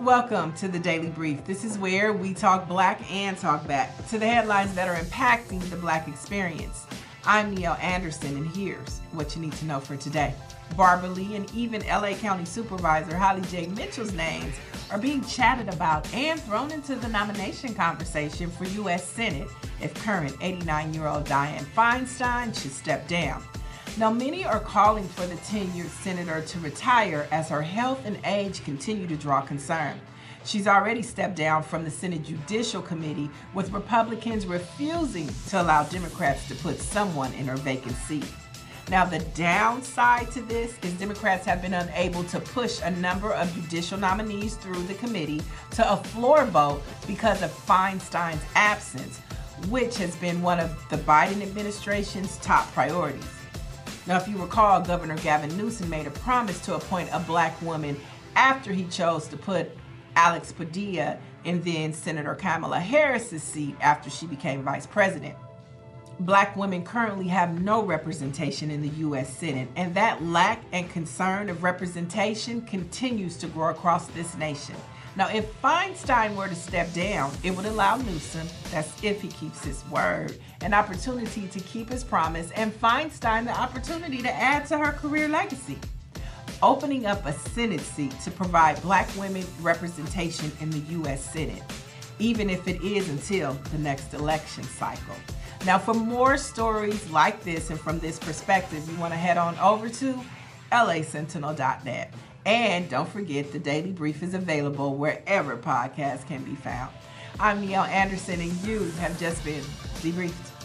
Welcome to the Daily Brief. This is where we talk black and talk back to the headlines that are impacting the black experience. I'm Niele Anderson, and here's what you need to know for today. Barbara Lee and even LA County Supervisor Holly J. Mitchell's names are being chatted about and thrown into the nomination conversation for U.S. Senate if current 89 year old Dianne Feinstein should step down. Now, many are calling for the tenured senator to retire as her health and age continue to draw concern. She's already stepped down from the Senate Judicial Committee, with Republicans refusing to allow Democrats to put someone in her vacant seat. Now, the downside to this is Democrats have been unable to push a number of judicial nominees through the committee to a floor vote because of Feinstein's absence, which has been one of the Biden administration's top priorities. Now, if you recall, Governor Gavin Newsom made a promise to appoint a black woman after he chose to put Alex Padilla in then Senator Kamala Harris's seat after she became vice president. Black women currently have no representation in the U.S. Senate, and that lack and concern of representation continues to grow across this nation. Now, if Feinstein were to step down, it would allow Newsom, that's if he keeps his word, an opportunity to keep his promise, and Feinstein the opportunity to add to her career legacy. Opening up a Senate seat to provide black women representation in the U.S. Senate, even if it is until the next election cycle. Now, for more stories like this and from this perspective, you want to head on over to lasentinel.net. And don't forget, the Daily Brief is available wherever podcasts can be found. I'm Niele Anderson, and you have just been debriefed.